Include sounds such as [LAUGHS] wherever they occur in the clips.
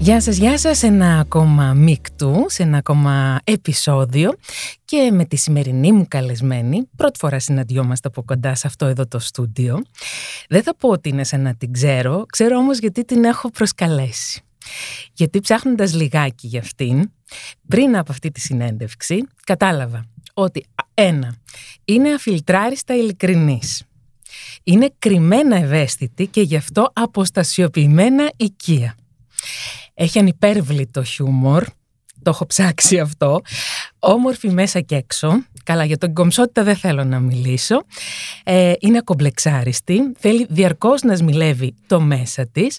Γεια σας, γεια σας, ένα ακόμα μικτού, σε ένα ακόμα επεισόδιο και με τη σημερινή μου καλεσμένη, πρώτη φορά συναντιόμαστε από κοντά σε αυτό εδώ το στούντιο. Δεν θα πω ότι είναι σαν να την ξέρω, ξέρω όμως γιατί την έχω προσκαλέσει. Γιατί ψάχνοντας λιγάκι για αυτήν, πριν από αυτή τη συνέντευξη, κατάλαβα ότι ένα, είναι αφιλτράριστα ειλικρινής. Είναι κρυμμένα ευαίσθητη και γι' αυτό αποστασιοποιημένα οικία. Έχει ανυπέρβλητο χιούμορ, το έχω ψάξει αυτό, όμορφη μέσα και έξω. Καλά, για τον κομψότητα δεν θέλω να μιλήσω. Ε, είναι κομπλεξάριστη, θέλει διαρκώς να σμιλεύει το μέσα της,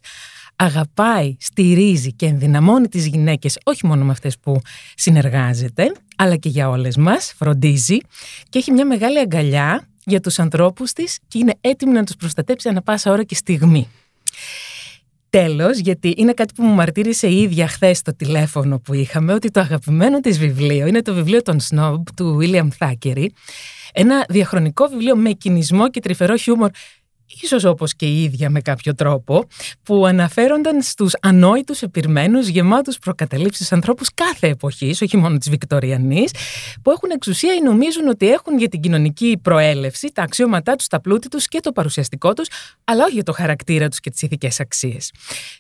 αγαπάει, στηρίζει και ενδυναμώνει τις γυναίκες, όχι μόνο με αυτές που συνεργάζεται, αλλά και για όλες μας, φροντίζει και έχει μια μεγάλη αγκαλιά για τους ανθρώπους της και είναι έτοιμη να τους προστατέψει ανα πάσα ώρα και στιγμή. Τέλος, γιατί είναι κάτι που μου μαρτύρησε η ίδια χθες στο τηλέφωνο που είχαμε, ότι το αγαπημένο της βιβλίο είναι το βιβλίο των Σνόμπ του William Thackeray, ένα διαχρονικό βιβλίο με κινησμό και τρυφερό χιούμορ ίσως όπως και η ίδια με κάποιο τρόπο, που αναφέρονταν στους ανόητους επιρμένους γεμάτους προκαταλήψεις ανθρώπους κάθε εποχής, όχι μόνο της Βικτοριανής, που έχουν εξουσία ή νομίζουν ότι έχουν για την κοινωνική προέλευση, τα αξιώματά τους, τα πλούτη τους και το παρουσιαστικό τους, αλλά όχι για το χαρακτήρα τους και τις ηθικές αξίες.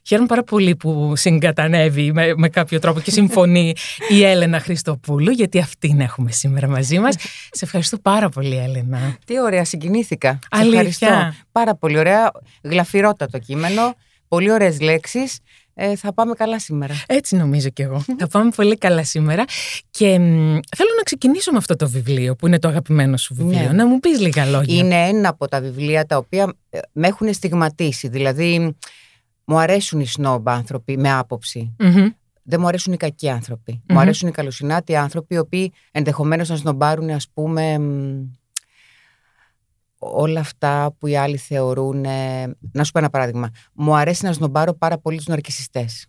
Χαίρομαι πάρα πολύ που συγκατανεύει με, με κάποιο τρόπο και συμφωνεί η Έλενα Χριστοπούλου, γιατί αυτήν έχουμε σήμερα μαζί μας. Σε ευχαριστώ πάρα πολύ, Έλενα. Τι ωραία, συγκινήθηκα. Σε Αλήθεια. ευχαριστώ. Πάρα πολύ ωραία, γλαφυρότατο κείμενο, πολύ ωραίες λέξεις. Ε, θα πάμε καλά σήμερα. Έτσι νομίζω κι εγώ. Θα πάμε πολύ καλά σήμερα. Και μ, θέλω να ξεκινήσω με αυτό το βιβλίο που είναι το αγαπημένο σου βιβλίο. Ναι. Να μου πεις λίγα λόγια. Είναι ένα από τα βιβλία τα οποία ε, με έχουν στιγματίσει. Δηλαδή, μου αρέσουν οι σνόμπ άνθρωποι με άποψη. Μμμ. Δεν μου αρέσουν οι κακοί άνθρωποι. Μου αρέσουν οι καλοσυνάτοι άνθρωποι, οι οποίοι ενδεχομένως να σνομπάρουν, ας πούμε, μ, όλα αυτά που οι άλλοι θεωρούν. ε, Να σου πω ένα παράδειγμα. Μου αρέσει να σνομπάρω πάρα πολύ τους ναρκισιστές.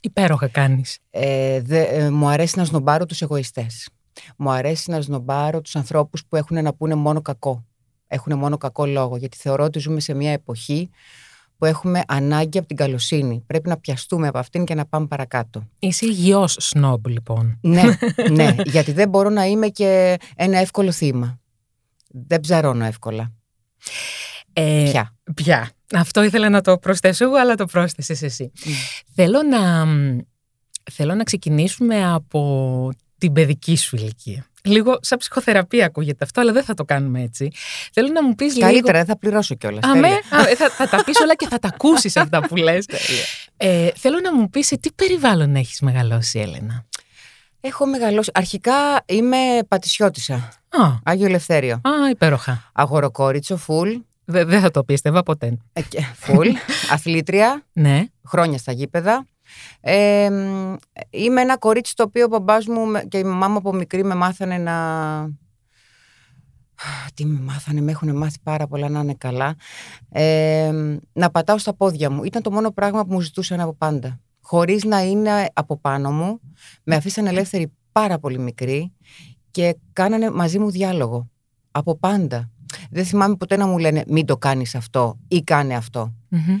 Υπέροχα κάνεις. Ε, δε- ε, μου αρέσει να σνομπάρω τους εγωιστές. Μου αρέσει να σνομπάρω τους ανθρώπους που έχουν να πούνε μόνο κακό. Έχουν μόνο κακό λόγο. Γιατί θεωρώ ότι ζούμε σε μια εποχή που έχουμε ανάγκη από την καλοσύνη. Πρέπει να πιαστούμε από αυτήν και να πάμε παρακάτω. Είσαι υγιός σνόμπ λοιπόν. ναι, [LAUGHS] ναι, γιατί δεν μπορώ να είμαι και ένα εύκολο θύμα. Δεν ψαρώνω εύκολα. Ε, Πια. Πια. Αυτό ήθελα να το προσθέσω εγώ, αλλά το πρόσθεσες εσύ. Θέλω να, μ, θέλω να ξεκινήσουμε από την παιδική σου ηλικία. Λίγο σαν ψυχοθεραπεία ακούγεται αυτό, αλλά δεν θα το κάνουμε έτσι. Θέλω να μου πεις λίγο... Καλύτερα, δεν θα πληρώσω κιόλας. Αμέ, α, ε, θα, θα τα πεις όλα και θα τα ακούσεις αυτά που λες. [LAUGHS] Ε, θέλω να μου πεις σε τι περιβάλλον έχεις μεγαλώσει, Έλενα; Έχω μεγαλώσει. Αρχικά είμαι πατησιώτησα. Α, Άγιο Ελευθέριο. α υπέροχα. Αγοροκόριτσο, φουλ. Δε- Δεν θα το πίστευα ποτέ. Ε, και- Φουλ. [LAUGHS] αθλήτρια. Ναι. Χρόνια στα γήπεδα. Ε, μ, είμαι ένα κορίτσι το οποίο ο μπαμπάς μου με- και η μαμά μου από μικρή με μάθανε να... Τι με μάθανε, με έχουν μάθει πάρα πολλά να είναι καλά. Ε, μ, να πατάω στα πόδια μου. Ήταν το μόνο πράγμα που μου ζητούσαν από πάντα. Χωρίς να είναι από πάνω μου. Με αφήσανε ελεύθερη πάρα πολύ μικρή και κάνανε μαζί μου διάλογο. Από πάντα. Δεν θυμάμαι ποτέ να μου λένε μην το κάνεις αυτό ή κάνε αυτό Μμμ.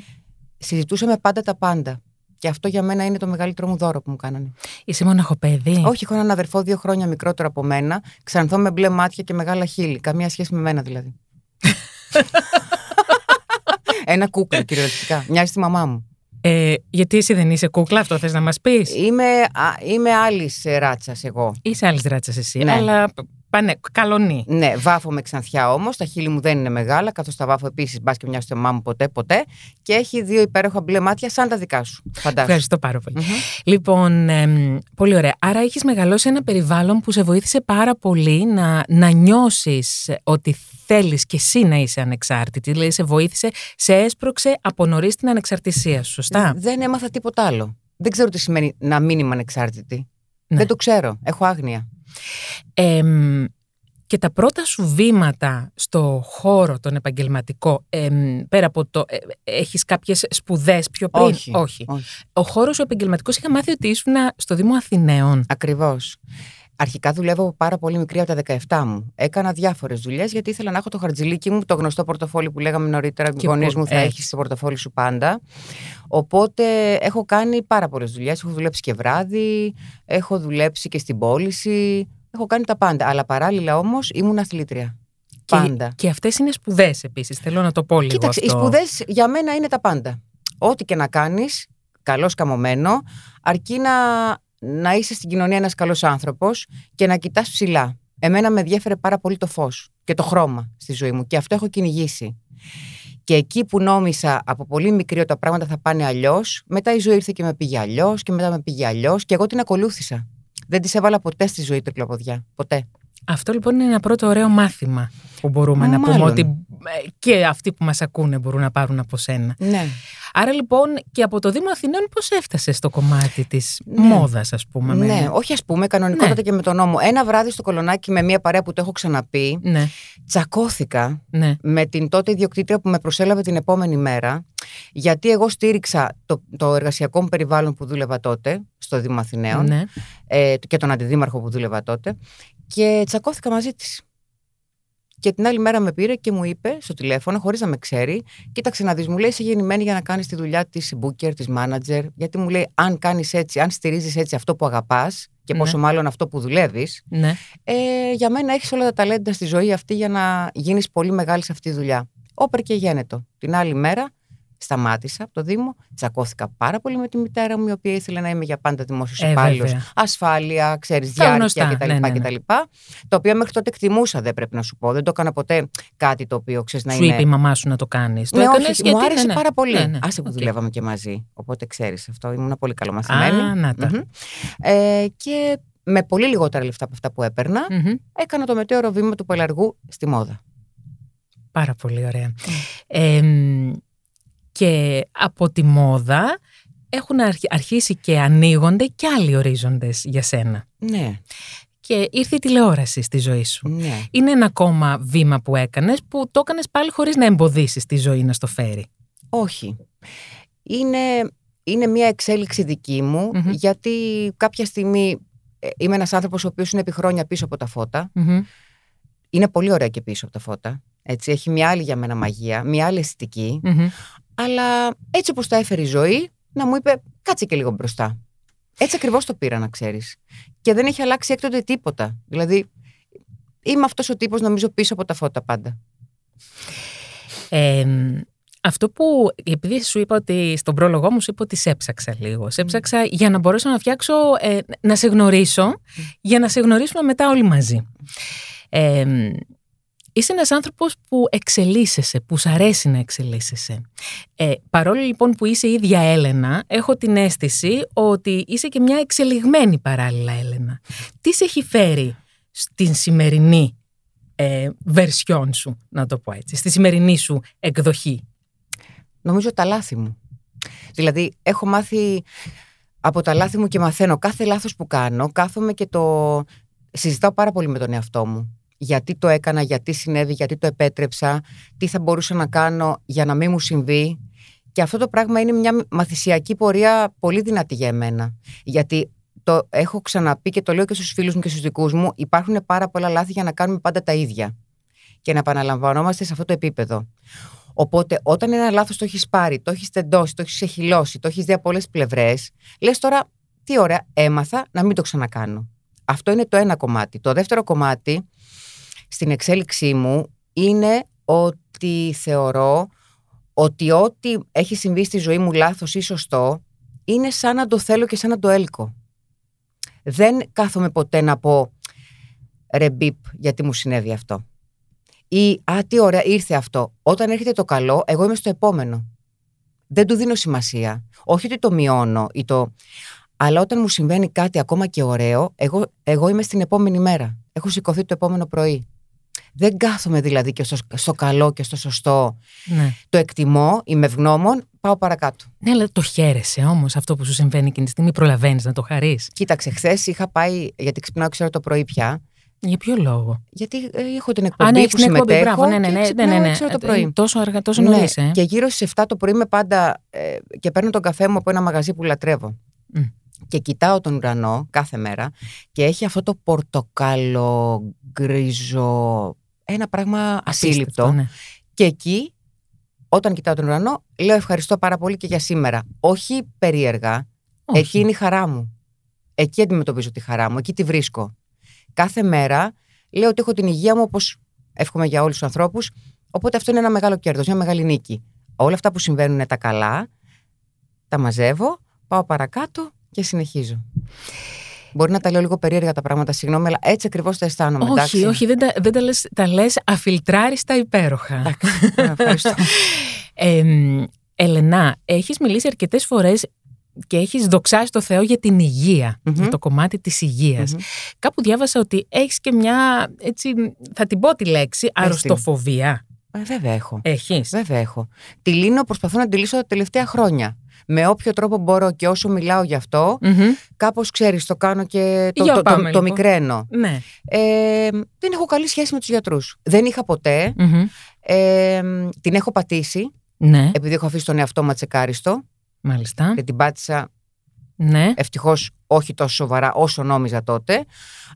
συζητούσαμε πάντα τα πάντα. Και αυτό για μένα είναι το μεγαλύτερο μου δώρο που μου κάνανε. Είσαι μοναχοπέδι. Όχι, έχω έναν αδερφό δύο χρόνια μικρότερο από μένα, ξανθό με μπλε μάτια και μεγάλα χείλη. Καμία σχέση με μένα δηλαδή. [LAUGHS] Ένα κούκλο κυριολεκτικά. Μοιάζει στη μαμά μου. Ε, γιατί εσύ δεν είσαι κούκλα, αυτό θες να μας πεις; Είμαι, α, είμαι άλλης ράτσας εγώ. Είσαι άλλης ράτσας εσύ, Ναι. αλλά πάνε, καλονί. Ναι, βάφω με ξανθιά όμως. Τα χείλη μου δεν είναι μεγάλα, καθώς τα βάφω επίσης. Μπας και μια στη μαμά μου ποτέ, ποτέ. Και έχει δύο υπέροχα μπλε μάτια, σαν τα δικά σου. Φαντάζομαι. Ευχαριστώ πάρα πολύ. Μμμ. Λοιπόν, εμ, πολύ ωραία. Άρα έχεις μεγαλώσει ένα περιβάλλον που σε βοήθησε πάρα πολύ να, να νιώσεις ότι θέλεις και εσύ να είσαι ανεξάρτητη. Δηλαδή σε βοήθησε, σε έσπρωξε από νωρίς την ανεξαρτησία σου, σωστά; Δεν έμαθα τίποτα άλλο. Δεν ξέρω τι σημαίνει να μην είμαι ανεξάρτητη. Ναι. Δεν το ξέρω. Έχω άγνοια. Εμ, και τα πρώτα σου βήματα στο χώρο τον επαγγελματικό, πέρα από το. Ε, Έχεις κάποιες σπουδές πιο πριν; Όχι, όχι. Ο χώρος ο επαγγελματικός είχα μάθει ότι ήσουν στο Δήμο Αθηναίων. Ακριβώς. Αρχικά δουλεύω πάρα πολύ μικρή από τα 17 μου. Έκανα διάφορες δουλειές γιατί ήθελα να έχω το χαρτζηλίκι μου, το γνωστό πορτοφόλι που λέγαμε νωρίτερα. Οι γονείς μου θα έχεις στο πορτοφόλι σου πάντα. Οπότε έχω κάνει πάρα πολλές δουλειές. Έχω δουλέψει και βράδυ, έχω δουλέψει και στην πώληση. Έχω κάνει τα πάντα. Αλλά παράλληλα όμως ήμουν αθλήτρια. Πάντα. Και, και αυτές είναι σπουδές επίσης. Θέλω να το πω λίγο. Κοίταξε, αυτό. οι σπουδές για μένα είναι τα πάντα. Ό,τι και να κάνεις, καλός καμωμένο, αρκεί να, να είσαι στην κοινωνία ένας καλός άνθρωπος και να κοιτάς ψηλά. Εμένα με ενδιαφέρε πάρα πολύ το φως και το χρώμα στη ζωή μου και αυτό έχω κυνηγήσει. Και εκεί που νόμισα από πολύ μικρή ότι τα πράγματα θα πάνε αλλιώς, μετά η ζωή ήρθε και με πήγε αλλιώς και μετά με πήγε αλλιώς και εγώ την ακολούθησα. Δεν της έβαλα ποτέ στη ζωή τρικλοποδιά. Ποτέ. Αυτό λοιπόν είναι ένα πρώτο ωραίο μάθημα που μπορούμε να πούμε ότι ε, και αυτοί που μας ακούνε μπορούν να πάρουν από σένα. Ναι. Άρα λοιπόν και από το Δήμο Αθηνών πώς έφτασε στο κομμάτι της ναι. μόδας ας πούμε. Ναι, με... όχι ας πούμε κανονικότατα ναι. και με τον νόμο. Ένα βράδυ στο Κολονάκι με μια παρέα που το έχω ξαναπεί ναι. τσακώθηκα ναι. με την τότε ιδιοκτήτρια που με προσέλαβε την επόμενη μέρα γιατί εγώ στήριξα το, το εργασιακό μου περιβάλλον που δούλευα τότε στο Δήμο Αθηναίων ναι. ε, και τον αντιδήμαρχο που δούλευα τότε και τσακώθηκα μαζί της. Και την άλλη μέρα με πήρε και μου είπε στο τηλέφωνο, χωρίς να με ξέρει, κοίταξε να δεις, μου λέει: Είσαι γεννημένη για να κάνεις τη δουλειά της booker, της manager. Γιατί μου λέει: Αν κάνεις έτσι, αν στηρίζεις έτσι αυτό που αγαπάς, και πόσο ναι. μάλλον αυτό που δουλεύεις, ναι. ε, για μένα έχεις όλα τα ταλέντα στη ζωή αυτή για να γίνεις πολύ μεγάλη σε αυτή τη δουλειά. Όπερ και γένετο. Την άλλη μέρα σταμάτησα από το Δήμο. Τσακώθηκα πάρα πολύ με τη μητέρα μου, η οποία ήθελε να είμαι για πάντα δημόσιος Ε, υπάλληλος. βέβαια. Ασφάλεια, ξέρεις, Τα διάρκεια γνωστά, κτλ. ναι, ναι, ναι. κτλ. Τα οποία μέχρι τότε εκτιμούσα, δεν πρέπει να σου πω. Δεν το έκανα ποτέ κάτι το οποίο ξέρεις να Σου είναι. είπε η μαμά σου να το κάνεις. Ναι, όχι, μου άρεσε πάρα πολύ. Ναι, ναι. Άσε που Οκ. δουλεύαμε και μαζί. Οπότε ξέρεις αυτό. Ήμουν πολύ καλομαθημένη. Α, να τα. Μμμ. Ε, και με πολύ λιγότερα λεφτά από αυτά που έπαιρνα, Μμμ. έκανα το μετέωρο βήμα του πελαργού στη μόδα. Πάρα πολύ ωραία. Ε, και από τη μόδα έχουν αρχ- αρχίσει και ανοίγονται και άλλοι ορίζοντες για σένα. Ναι, Και ήρθε η τηλεόραση στη ζωή σου. ναι. Είναι ένα ακόμα βήμα που έκανες που το έκανες πάλι χωρίς να εμποδίσεις τη ζωή να στο φέρει. Όχι. Είναι, είναι μια εξέλιξη δική μου, Μμμ. γιατί κάποια στιγμή ε, είμαι ένας άνθρωπος ο οποίος είναι επί χρόνια πίσω από τα φώτα. Μμμ. Είναι πολύ ωραία και πίσω από τα φώτα. Έτσι, έχει μια άλλη για μένα μαγεία, μια άλλη αισθητική. Μμμ. Αλλά έτσι όπως τα έφερε η ζωή, να μου είπε κάτσε και λίγο μπροστά. Έτσι ακριβώς το πήρα να ξέρεις. Και δεν έχει αλλάξει έκτοτε τίποτα. Δηλαδή είμαι αυτός ο τύπος νομίζω πίσω από τα φώτα πάντα. Ε, αυτό που, επειδή σου είπα ότι στον πρόλογό μου σου είπα ότι σε έψαξα λίγο. Σε έψαξα για να μπορέσω να φτιάξω, ε, να σε γνωρίσω, για να σε γνωρίσουμε μετά όλοι μαζί. Ε, είσαι ένας άνθρωπος που εξελίσσεσαι, που σ' αρέσει να εξελίσσεσαι. Ε, παρόλο λοιπόν που είσαι η ίδια Έλενα, έχω την αίσθηση ότι είσαι και μια εξελιγμένη παράλληλα Έλενα. Τι σε έχει φέρει στην σημερινή ε, βερσιόν σου, να το πω έτσι, στη σημερινή σου εκδοχή; Νομίζω τα λάθη μου. Δηλαδή, έχω μάθει από τα λάθη μου και μαθαίνω κάθε λάθος που κάνω. Κάθομαι και το συζητάω πάρα πολύ με τον εαυτό μου. Γιατί το έκανα, γιατί συνέβη, γιατί το επέτρεψα, τι θα μπορούσα να κάνω για να μην μου συμβεί. Και αυτό το πράγμα είναι μια μαθησιακή πορεία πολύ δυνατή για εμένα. Γιατί το έχω ξαναπεί και το λέω και στους φίλους μου και στους δικούς μου, υπάρχουν πάρα πολλά λάθη για να κάνουμε πάντα τα ίδια. Και να επαναλαμβανόμαστε σε αυτό το επίπεδο. Οπότε, όταν ένα λάθος το έχεις πάρει, το έχεις τεντώσει, το έχεις εχυλώσει, το έχεις δει από όλες τις πλευρές, λες τώρα, τι ωραία, έμαθα να μην το ξανακάνω. Αυτό είναι το ένα κομμάτι. Το δεύτερο κομμάτι στην εξέλιξή μου είναι ότι θεωρώ ότι ό,τι έχει συμβεί στη ζωή μου λάθος ή σωστό είναι σαν να το θέλω και σαν να το έλκω. Δεν κάθομαι ποτέ να πω ρε μπιπ γιατί μου συνέβη αυτό. Ή α τι ωραία ήρθε αυτό. Όταν έρχεται το καλό εγώ είμαι στο επόμενο. Δεν του δίνω σημασία. Όχι ότι το μειώνω ή το... Αλλά όταν μου συμβαίνει κάτι ακόμα και ωραίο, εγώ, εγώ είμαι στην επόμενη μέρα. Έχω σηκωθεί το επόμενο πρωί. Δεν κάθομαι δηλαδή και στο, στο καλό και στο σωστό. Ναι. Το εκτιμώ, είμαι ευγνώμων, πάω παρακάτω. Ναι, αλλά το χαίρεσαι όμως αυτό που σου συμβαίνει εκείνη τη στιγμή. Προλαβαίνεις να το χαρείς. Κοίταξε, χθες είχα πάει, γιατί ξυπνάω ξέρω το πρωί πια, Για ποιο λόγο; Γιατί ε, έχω την εκπομπή Αν που έχεις την εκπομπή, συμμετέχω μπράβο, ναι, ναι, και ναι, ναι, ξυπνάω ναι, ναι. έξι ώρα το Ε, πρωί. Τόσο αργά, τόσο Ναι, νωρίς, ε. Και γύρω στις 7 το πρωί είμαι πάντα ε, και παίρνω τον καφέ μου από ένα μαγαζί που λατρεύω. Μμ. Και κοιτάω τον ουρανό κάθε μέρα και έχει αυτό το πορτοκάλο γκρίζο. Ένα πράγμα ασύλληπτο. ναι. Και εκεί, όταν κοιτάω τον ουρανό, λέω ευχαριστώ πάρα πολύ και για σήμερα. Όχι περίεργα. Όχι. Εκεί είναι η χαρά μου. Εκεί αντιμετωπίζω τη χαρά μου. Εκεί τη βρίσκω. Κάθε μέρα λέω ότι έχω την υγεία μου όπως εύχομαι για όλους τους ανθρώπους. Οπότε αυτό είναι ένα μεγάλο κέρδος, μια μεγάλη νίκη. Όλα αυτά που συμβαίνουν είναι τα καλά. Τα μαζεύω, πάω παρακάτω και συνεχίζω. Μπορεί να τα λέω λίγο περίεργα τα πράγματα, συγγνώμη, αλλά έτσι ακριβώς τα αισθάνομαι. Όχι, εντάξει. όχι, δεν τα, δεν τα λες, τα λες αφιλτράριστα υπέροχα. Εντάξει, ευχαριστώ. [LAUGHS] Ε, Ελενά, έχεις μιλήσει αρκετές φορές και έχεις δοξάσει το Θεό για την υγεία, Μμμ. για το κομμάτι της υγείας. Μμμ. Κάπου διάβασα ότι έχεις και μια, έτσι, θα την πω τη λέξη, την. αρρωστοφοβία. Ε, βέβαια έχω. Έχεις. Βέβαια έχω. Τη λύνω, προσπαθώ να τη λύσω τα τελευταία χρόνια. Με όποιο τρόπο μπορώ και όσο μιλάω γι' αυτό, Μμμ. κάπως ξέρεις, το κάνω και το, Για το, το, πάμε, το λοιπόν. μικραίνω. Ναι. Ε, δεν έχω καλή σχέση με τους γιατρούς. Δεν είχα ποτέ. Μμμ. Ε, την έχω πατήσει, Ναι, επειδή έχω αφήσει τον εαυτό μου τσεκάριστο μάλιστα. και την πάτησα Ναι. ευτυχώς όχι τόσο σοβαρά όσο νόμιζα τότε.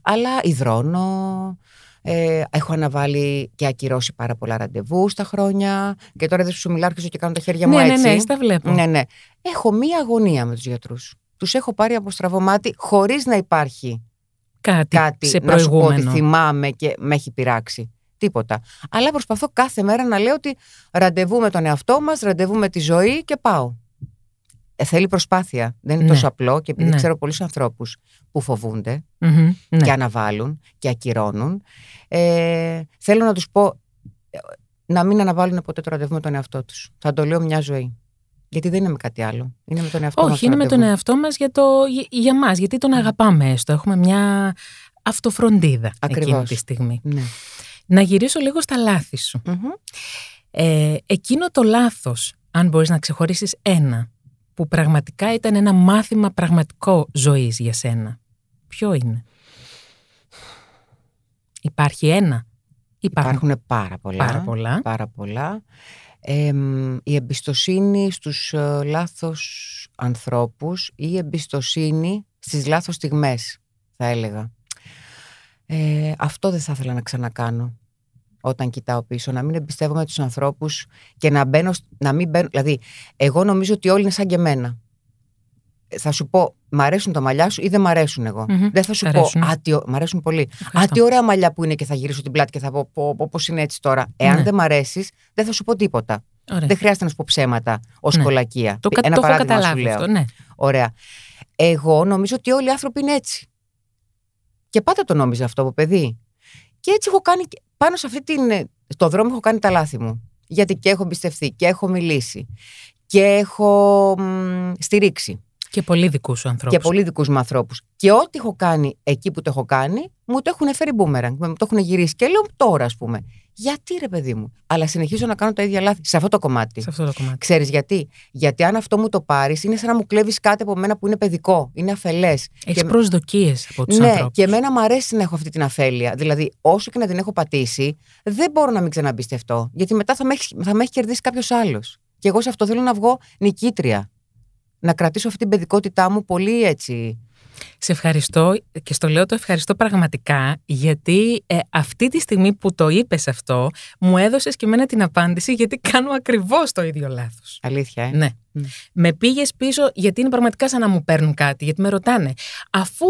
Αλλά υδρώνω, ε, έχω αναβάλει και ακυρώσει πάρα πολλά ραντεβού στα χρόνια και τώρα δεν σου μιλάω αρχίζω και κάνω τα χέρια μου Ναι, ναι, έτσι. ναι, στα βλέπω. Ναι, ναι. Έχω μία αγωνία με τους γιατρούς. Τους έχω πάρει από στραβωμάτι χωρίς να υπάρχει Κάτι, κάτι σε να σου πω ότι προηγούμενο. θυμάμαι και με έχει πειράξει. Τίποτα. Αλλά προσπαθώ κάθε μέρα να λέω ότι ραντεβού με τον εαυτό μας, ραντεβού με τη ζωή και πάω. Ε, θέλει προσπάθεια. Δεν είναι Ναι. τόσο απλό και επειδή Ναι. ξέρω πολλούς ανθρώπους που φοβούνται Μμμ. Ναι. και αναβάλουν και ακυρώνουν, ε, θέλω να τους πω ε, να μην αναβάλουν ποτέ το ραντεβού με τον εαυτό τους. Θα το λέω μια ζωή. Γιατί δεν είναι με κάτι άλλο. Είναι με τον εαυτό μας Όχι, το είναι με τον ραντεβού. εαυτό μας για, το, για, για μας, γιατί τον αγαπάμε έστω. Έχουμε μια αυτοφροντίδα εκείνη Ακριβώς. τη στιγμή. Ναι. Να γυρίσω λίγο στα λάθη σου. Μμμ. Ε, εκείνο το λάθος, αν μπορείς να ξεχωρίσεις ένα, που πραγματικά ήταν ένα μάθημα πραγματικό ζωής για σένα. Ποιο είναι; Υπάρχει ένα; Υπάρχουν, Υπάρχουν πάρα πολλά. πάρα πολλά. πάρα πολλά. Εμ, η εμπιστοσύνη στους ε, λάθος ανθρώπους ή η εμπιστοσύνη στις λάθος στιγμές, θα έλεγα. Ε, αυτό δεν θα ήθελα να ξανακάνω όταν κοιτάω πίσω, να μην εμπιστεύομαι τους ανθρώπους και να, μπαίνω, σ- να μην μπαίνω, δηλαδή εγώ νομίζω ότι όλοι είναι σαν και εμένα. Ε, Θα σου πω, μ' αρέσουν τα μαλλιά σου ή δεν μ' αρέσουν εγώ. Μμμ. Δεν θα σου Σ' πω, αρέσουν. α, τι, ω- μ' αρέσουν πολύ. Α, Ευχαριστώ. τι ωραία μαλλιά που είναι και θα γυρίσω την πλάτη και θα πω, πω, πω πώς είναι έτσι τώρα. Εάν Ναι. δεν μ' αρέσεις, δεν θα σου πω τίποτα. Ωραία. Δεν χρειάζεται να σου πω ψέματα ως Ναι. κολακία. Το, κα- Ένα το έχω παράδειγμα σου καταλάβει λέω. αυτό, ναι. Ωραία. Εγώ νομίζω ότι όλοι οι άνθρωποι είναι έτσι. Και πάντα το νόμιζα αυτό από παιδί. Και έτσι έχω κάνει. και- Πάνω σε αυτή την. ε, Το δρόμο έχω κάνει τα λάθη μου. Γιατί και έχω εμπιστευτεί και έχω μιλήσει. Και έχω μ, στηρίξει. Και πολύ δικούς σου ανθρώπους. Και πολύ δικούς μου ανθρώπους. Και ό,τι έχω κάνει εκεί που το έχω κάνει, μου το έχουν φέρει μπούμεραγκ. Μου το έχουν γυρίσει. Και λέω τώρα, ας πούμε. Γιατί ρε παιδί μου. Αλλά συνεχίζω να κάνω τα ίδια λάθη σε αυτό το κομμάτι. Σε αυτό το κομμάτι. Ξέρεις γιατί; Γιατί αν αυτό μου το πάρεις, είναι σαν να μου κλέβεις κάτι από μένα που είναι παιδικό, είναι αφελές. Έχεις Και- προσδοκίες από τους Ναι, ανθρώπους. και εμένα μου αρέσει να έχω αυτή την αφέλεια. Δηλαδή, όσο και να την έχω πατήσει, δεν μπορώ να μην ξαναμπιστευτώ. Γιατί μετά θα με έχεις, θα με έχει κερδίσει κάποιος άλλος. Και εγώ σε αυτό θέλω να βγω νικήτρια. Να κρατήσω αυτή την παιδικότητά μου πολύ έτσι. Σε ευχαριστώ και στο λέω το ευχαριστώ πραγματικά γιατί ε, αυτή τη στιγμή που το είπες αυτό μου έδωσες και εμένα την απάντηση γιατί [LAUGHS] κάνω ακριβώς το ίδιο λάθος. Αλήθεια, ε; Ναι. Μμ. Με πήγες πίσω γιατί είναι πραγματικά σαν να μου παίρνουν κάτι, γιατί με ρωτάνε. Αφού,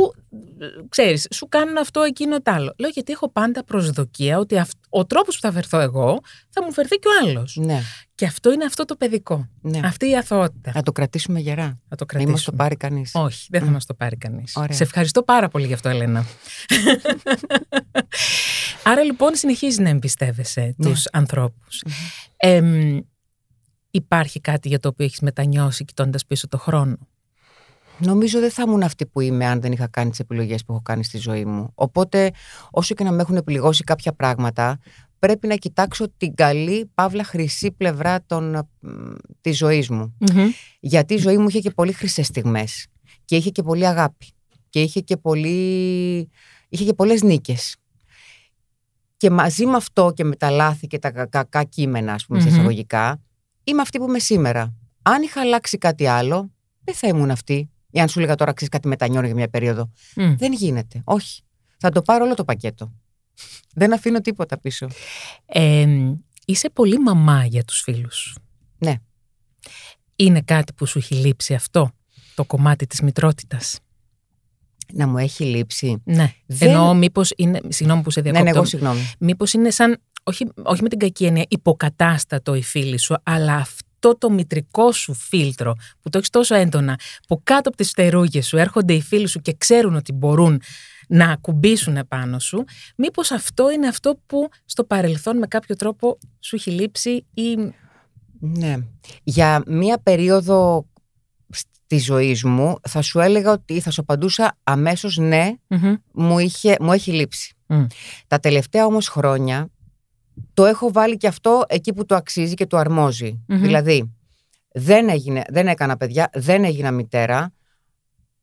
ε, ξέρεις, σου κάνουν αυτό, εκείνο, τ' άλλο. Λέω γιατί έχω πάντα προσδοκία ότι αυ- ο τρόπος που θα φερθώ εγώ θα μου φερθεί και ο άλλος. Ναι, Και αυτό είναι αυτό το παιδικό. ναι. Αυτή η αθωότητα. Να το κρατήσουμε γερά. Θα το Να κρατήσουμε. μας το πάρει κανείς. Όχι, δεν θα Μμ. μας το πάρει κανείς. Ωραία. Σε ευχαριστώ πάρα πολύ γι' αυτό, Ελένα. [LAUGHS] Άρα λοιπόν συνεχίζει να εμπιστεύεσαι Ναι. τους ανθρώπους. Εμ, υπάρχει κάτι για το οποίο έχεις μετανιώσει κοιτώντας πίσω το χρόνο; Νομίζω δεν θα ήμουν αυτή που είμαι αν δεν είχα κάνει τις επιλογές που έχω κάνει στη ζωή μου. Οπότε, όσο και να με έχουν πληγώσει κάποια πράγματα, πρέπει να κοιτάξω την καλή, παύλα χρυσή πλευρά των, μ, της ζωής μου. Γιατί η ζωή μου είχε και πολύ χρυσές στιγμές και είχε και πολύ αγάπη και είχε και, πολύ... είχε και πολλές νίκες. Και μαζί με αυτό και με τα λάθη και τα κακά κείμενα, ας πούμε, mm-hmm. σε εισαγωγικά, είμαι αυτή που είμαι σήμερα. Αν είχα αλλάξει κάτι άλλο, δεν θα ήμουν αυτή. Ή αν σου έλεγα τώρα ξέρεις κάτι μετανιώνω για μια περίοδο. Δεν γίνεται. Όχι. Θα το πάρω όλο το πακέτο. δεν αφήνω τίποτα πίσω. Ε, είσαι πολύ μαμά για τους φίλους. Ναι. Είναι κάτι που σου έχει λείψει αυτό, το κομμάτι της μητρότητας; Να μου έχει λείψει. Ναι. Δεν... Εννοώ μήπως είναι, συγγνώμη που σε διακόπτω. Ναι, ναι, εγώ συγγνώμη. Μήπως είναι σαν, όχι, όχι με την κακή έννοια, υποκατάστατο η φίλη σου, αλλά αυτό το μητρικό σου φίλτρο που το έχεις τόσο έντονα, που κάτω από τις φτερούγες σου έρχονται οι φίλοι σου και ξέρουν ότι μπορούν να ακουμπήσουν επάνω σου, μήπως αυτό είναι αυτό που στο παρελθόν με κάποιο τρόπο σου έχει λείψει ή... Ναι. Για μία περίοδο της ζωής μου θα σου έλεγα ότι θα σου απαντούσα αμέσως ναι, μου, είχε, μου έχει λείψει. Τα τελευταία όμως χρόνια το έχω βάλει και αυτό εκεί που το αξίζει και το αρμοζει Δηλαδή, δεν, έγινε, δεν έκανα παιδιά, δεν έγινα μητέρα,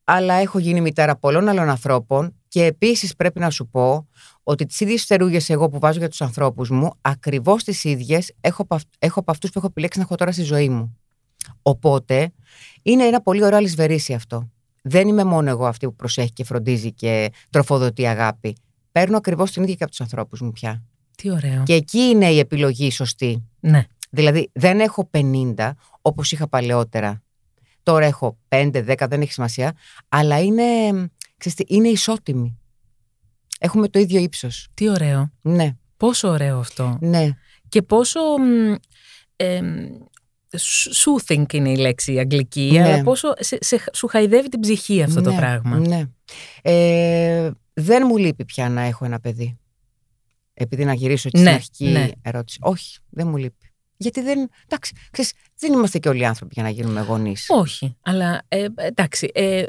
αλλά έχω γίνει μητέρα πολλών άλλων ανθρώπων και επίσης πρέπει να σου πω ότι τις ίδιες φτερούγες εγώ που βάζω για τους ανθρώπους μου, ακριβώς τις ίδιες έχω, έχω από αυτούς που έχω επιλέξει να έχω τώρα στη ζωή μου. Οπότε είναι ένα πολύ ωραίο αλυσβερίσι αυτό. Δεν είμαι μόνο εγώ αυτή που προσέχει και φροντίζει και τροφοδοτεί αγάπη. Παίρνω ακριβώς την ίδια και από τους ανθρώπους μου πια. Τι ωραίο. Και εκεί είναι η επιλογή σωστή. Ναι. Δηλαδή δεν έχω 50 όπως είχα παλαιότερα. Τώρα έχω 5, 10, δεν έχει σημασία. Αλλά είναι, ξέρετε, είναι ισότιμη. Έχουμε το ίδιο ύψος. Τι ωραίο. Ναι. Πόσο ωραίο αυτό. Ναι. Και πόσο... Ε, soothing είναι η λέξη αγγλική, Ναι. αλλά πόσο σε, σε- σου χαϊδεύει την ψυχή αυτό το Ναι, πράγμα. Ναι. Ε, δεν μου λείπει πια να έχω ένα παιδί. Επειδή να γυρίσω έτσι Ναι, στην αρχική ναι. ερώτηση. Όχι, δεν μου λείπει. Γιατί δεν. Εντάξει, ξέρεις, δεν είμαστε και όλοι άνθρωποι για να γίνουμε γονείς. Όχι, αλλά ε, εντάξει, ε,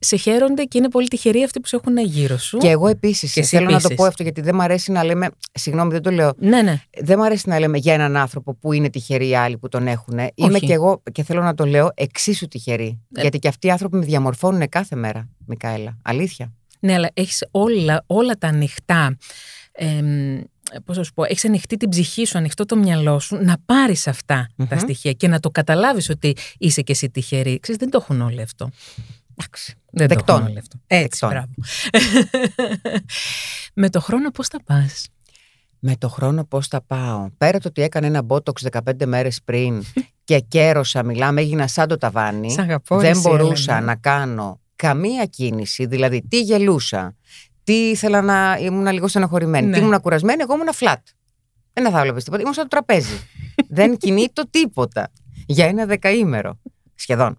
σε χαίρονται και είναι πολύ τυχεροί αυτοί που σε έχουν γύρω σου. Και εγώ επίσης. Και εσύ Θέλω να το επίσης. πω αυτό γιατί δεν μου αρέσει να λέμε. Συγγνώμη, δεν το λέω. Ναι, ναι. Δεν μου αρέσει να λέμε για έναν άνθρωπο που είναι τυχεροί οι άλλοι που τον έχουν. Είμαι και εγώ και θέλω να το λέω εξίσου τυχερή. Ε. Γιατί και αυτοί οι άνθρωποι με διαμορφώνουν κάθε μέρα, Μικαέλα. Αλήθεια. Ναι, αλλά έχεις όλα, όλα τα ανοιχτά. Ε, πώς θα σου πω, έχεις ανοιχτεί την ψυχή σου, ανοιχτό το μυαλό σου, να πάρεις αυτά τα Μμμ. στοιχεία και να το καταλάβεις ότι είσαι και εσύ τυχερή. Ξέρεις, δεν το έχουν όλοι αυτό. Εντάξει. Δεν το Δεκτών. έχουν όλοι αυτό. Έτσι, Δεκτών. μπράβο. [LAUGHS] Με το χρόνο πώς θα πας; Με το χρόνο πώς θα πάω; Πέρα το ότι έκανε ένα μπότοξ 15 μέρες πριν [LAUGHS] και κέρωσα, μιλάμε, έγινα σαν το ταβάνι. Σ' αγαπώ, δεν εσύ, μπορούσα Έλενα. να κάνω καμία κίνηση. Δηλαδή, τι γελούσα, τι ήθελα να. ήμουν λίγο στενοχωρημένη, Ναι. τι ήμουν κουρασμένη, εγώ ήμουν flat. Δεν θα έβλεπε τίποτα. Ήμουν σαν το τραπέζι. [LAUGHS] δεν κινείτο τίποτα. Για ένα δεκαήμερο. Σχεδόν.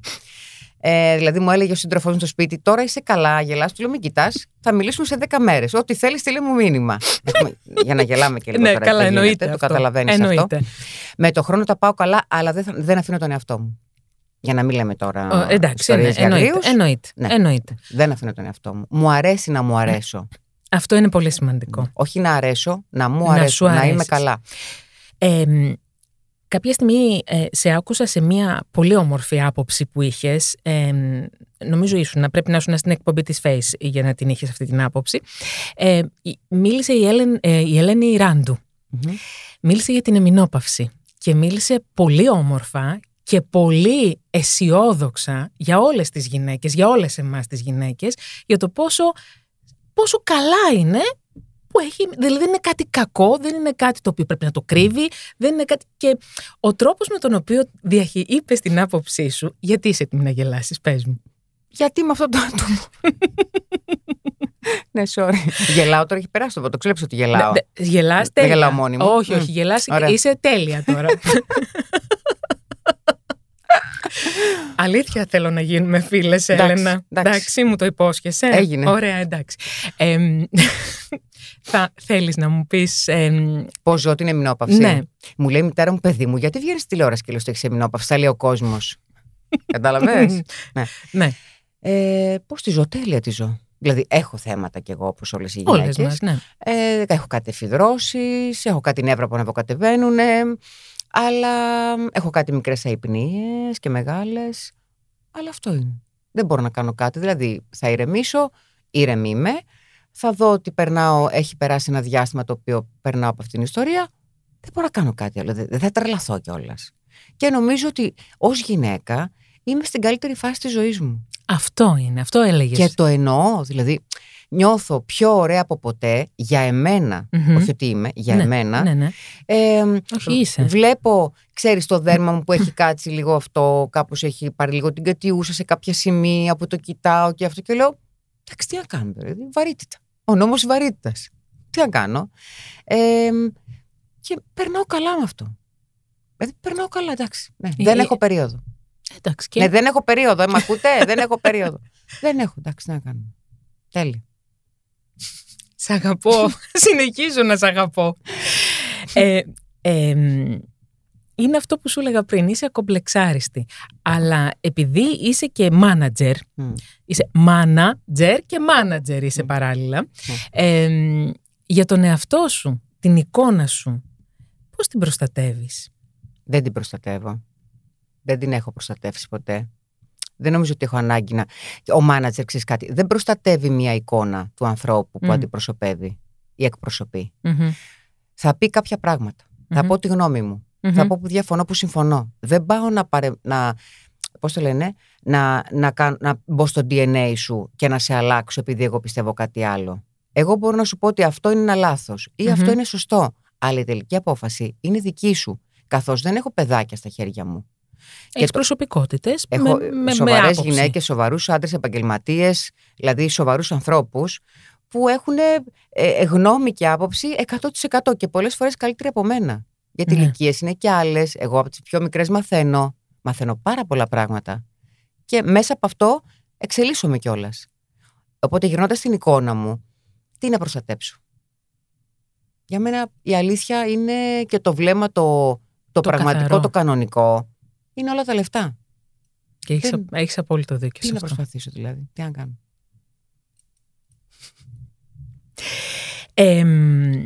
Ε, δηλαδή μου έλεγε ο σύντροφός μου στο σπίτι, τώρα είσαι καλά, γελάς, του λέω μην κοιτάς, θα μιλήσουμε σε 10 μέρες. Ό,τι θέλεις, στείλε μου μήνυμα. Έχουμε- για να γελάμε και [LAUGHS] λίγο ναι, τώρα. καλά, δεν γίνεται, εννοείται. Το αυτό. καταλαβαίνεις αυτό. Εννοείται. Με το χρόνο τα πάω καλά, αλλά δεν, θα- δεν αφήνω τον εαυτό μου. Για να μην λέμε τώρα. Ο, εντάξει, ιστορίες ναι, για εννοείται, αγρίους. εννοείται, Ναι. εννοείται. Δεν αφήνω τον εαυτό μου. Μου αρέσει να μου αρέσω. Αυτό είναι πολύ σημαντικό. Όχι να αρέσω, να μου Να αρέσω, σου να, είμαι αρέσεις. καλά. Ε, μ, κάποια στιγμή ε, σε άκουσα σε μια πολύ όμορφη άποψη που είχες. Ε, μ, νομίζω ήσουν, να πρέπει να ήσουν στην εκπομπή της Face για να την είχες αυτή την άποψη. Ε, η- μίλησε η, Έλεν, ε, η Ελένη Ράντου. Μμμ. Μίλησε για την εμινόπαυση και μίλησε πολύ όμορφα και πολύ αισιόδοξα για όλες τις γυναίκες, για όλες εμάς τις γυναίκες, για το πόσο, πόσο καλά είναι που έχει, δηλαδή δεν είναι κάτι κακό, δεν είναι κάτι το οποίο πρέπει να το κρύβει, δεν είναι κάτι... Και ο τρόπος με τον οποίο διαχει... είπες την άποψή σου, γιατί είσαι έτοιμη να γελάσεις, πες μου. Γιατί με αυτό το άτομο; [LAUGHS] ναι, sorry. γελάω τώρα, έχει περάσει το βότο. Ξέρεις ότι γελάω. Ναι, ναι, γελάς Δεν τέλεια. γελάω μόνη μου. Όχι, Μμ. όχι, γελάς, Ωραία. είσαι τέλεια τώρα. [LAUGHS] [LAUGHS] Αλήθεια θέλω να γίνουμε φίλες, Εντάξει, Έλενα. εντάξει. μου το υπόσχεσαι. Έγινε. Ωραία, εντάξει. Εμ, [LAUGHS] θα θέλεις να μου πεις... εμ, Πώ ζω την εμινόπαυση. Ναι. Μου λέει η μητέρα μου, παιδί μου, γιατί βγαίνεις στη τηλεόραση και λες ότι έχεις εμινόπαυση. Θα λέει ο κόσμος. [LAUGHS] Κατάλαβες; ναι. ναι, Ε, Πώς τη ζω, τέλεια τη ζω. Δηλαδή, έχω θέματα κι εγώ όπως όλες οι όλες γυναίκες. μας, ναι. Ε, έχω κάτι εφηδρώσει, έχω κάτι νεύρα που ανεβοκατεβαίνουν, αλλά έχω κάτι μικρές αϊπνίες και μεγάλες. Αλλά αυτό είναι. Δεν μπορώ να κάνω κάτι. Δηλαδή, θα ηρεμήσω, ήρεμη είμαι, θα δω ότι περνάω, έχει περάσει ένα διάστημα το οποίο περνάω από αυτήν την ιστορία. Δεν μπορώ να κάνω κάτι άλλο. Δεν θα τρελαθώ κιόλας. Και νομίζω ότι ως γυναίκα είμαι στην καλύτερη φάση της ζωής μου. Αυτό είναι, αυτό έλεγες. Και το εννοώ. Δηλαδή, νιώθω πιο ωραία από ποτέ για εμενα Όχι ότι είμαι, για ναι, εμένα. Ναι, ναι. Ε, Όχι, είσαι. Βλέπω, ξέρεις, το δέρμα μου που έχει κάτσει λίγο αυτό, κάπως έχει πάρει λίγο την κατιούσα σε κάποια σημεία που το κοιτάω και αυτό και λέω. Εντάξει, τι να κάνω, δηλαδή, βαρύτητα. Ο νόμος βαρύτητας. Τι να κάνω. Ε, και περνάω καλά με αυτό. Δηλαδή, περνάω καλά, εντάξει. Ναι, Ε, δεν ε, έχω περίοδο. Εντάξει, και Ναι, δεν έχω περίοδο. Ε, μ' ακούτε, δεν έχω περίοδο. [LAUGHS] δεν έχω, εντάξει, τι να κάνω. Τέλεια. Σ' αγαπώ. [LAUGHS] Συνεχίζω να σ' αγαπώ. ε, εμ, είναι αυτό που σου έλεγα πριν. Είσαι ακομπλεξάριστη. Αλλά επειδή είσαι και manager, Μμ. είσαι manager και manager είσαι Μμ. παράλληλα, εμ, για τον εαυτό σου, την εικόνα σου, πώς την προστατεύεις; Δεν την προστατεύω. Δεν την έχω προστατεύσει ποτέ. Δεν νομίζω ότι έχω ανάγκη να. Ο μάνατζερ, ξέρεις κάτι, δεν προστατεύει μια εικόνα του ανθρώπου που Μμ. αντιπροσωπεύει ή εκπροσωπεί. Μμμ. Θα πει κάποια πράγματα. Θα Μμμ. πω τη γνώμη μου. Μμμ. Θα πω που διαφωνώ, που συμφωνώ. Δεν πάω να. Παρε... να πώς το λένε, να, να, κάν- να μπω στο DNA σου και να σε αλλάξω επειδή εγώ πιστεύω κάτι άλλο. Εγώ μπορώ να σου πω ότι αυτό είναι ένα λάθος ή αυτό Μμμ. είναι σωστό. Αλλά η τελική απόφαση είναι δική σου. Καθώς δεν έχω παιδάκια στα χέρια μου. Έχεις το- προσωπικότητες Έχω με, με, σοβαρές με άποψη. γυναίκες, σοβαρούς άντρες, επαγγελματίες, δηλαδή σοβαρούς ανθρώπους που έχουν ε, ε, γνώμη και άποψη 100% και πολλές φορές καλύτερη από μένα. Γιατί Ναι. ηλικίες είναι και άλλες. Εγώ από τις πιο μικρές μαθαίνω. Μαθαίνω πάρα πολλά πράγματα. Και μέσα από αυτό εξελίσσομαι κιόλας. Οπότε γυρνώντας την εικόνα μου, τι να προστατέψω; Για μένα η αλήθεια είναι και το βλέμμα το, το, Το πραγματικό, καθαρό. το κανονικό. Είναι όλα τα λεφτά. Και έχεις, Δεν- έχεις απόλυτο δίκιο Τι σε να αυτό. προσπαθήσω δηλαδή, τι να κάνω; Εμ,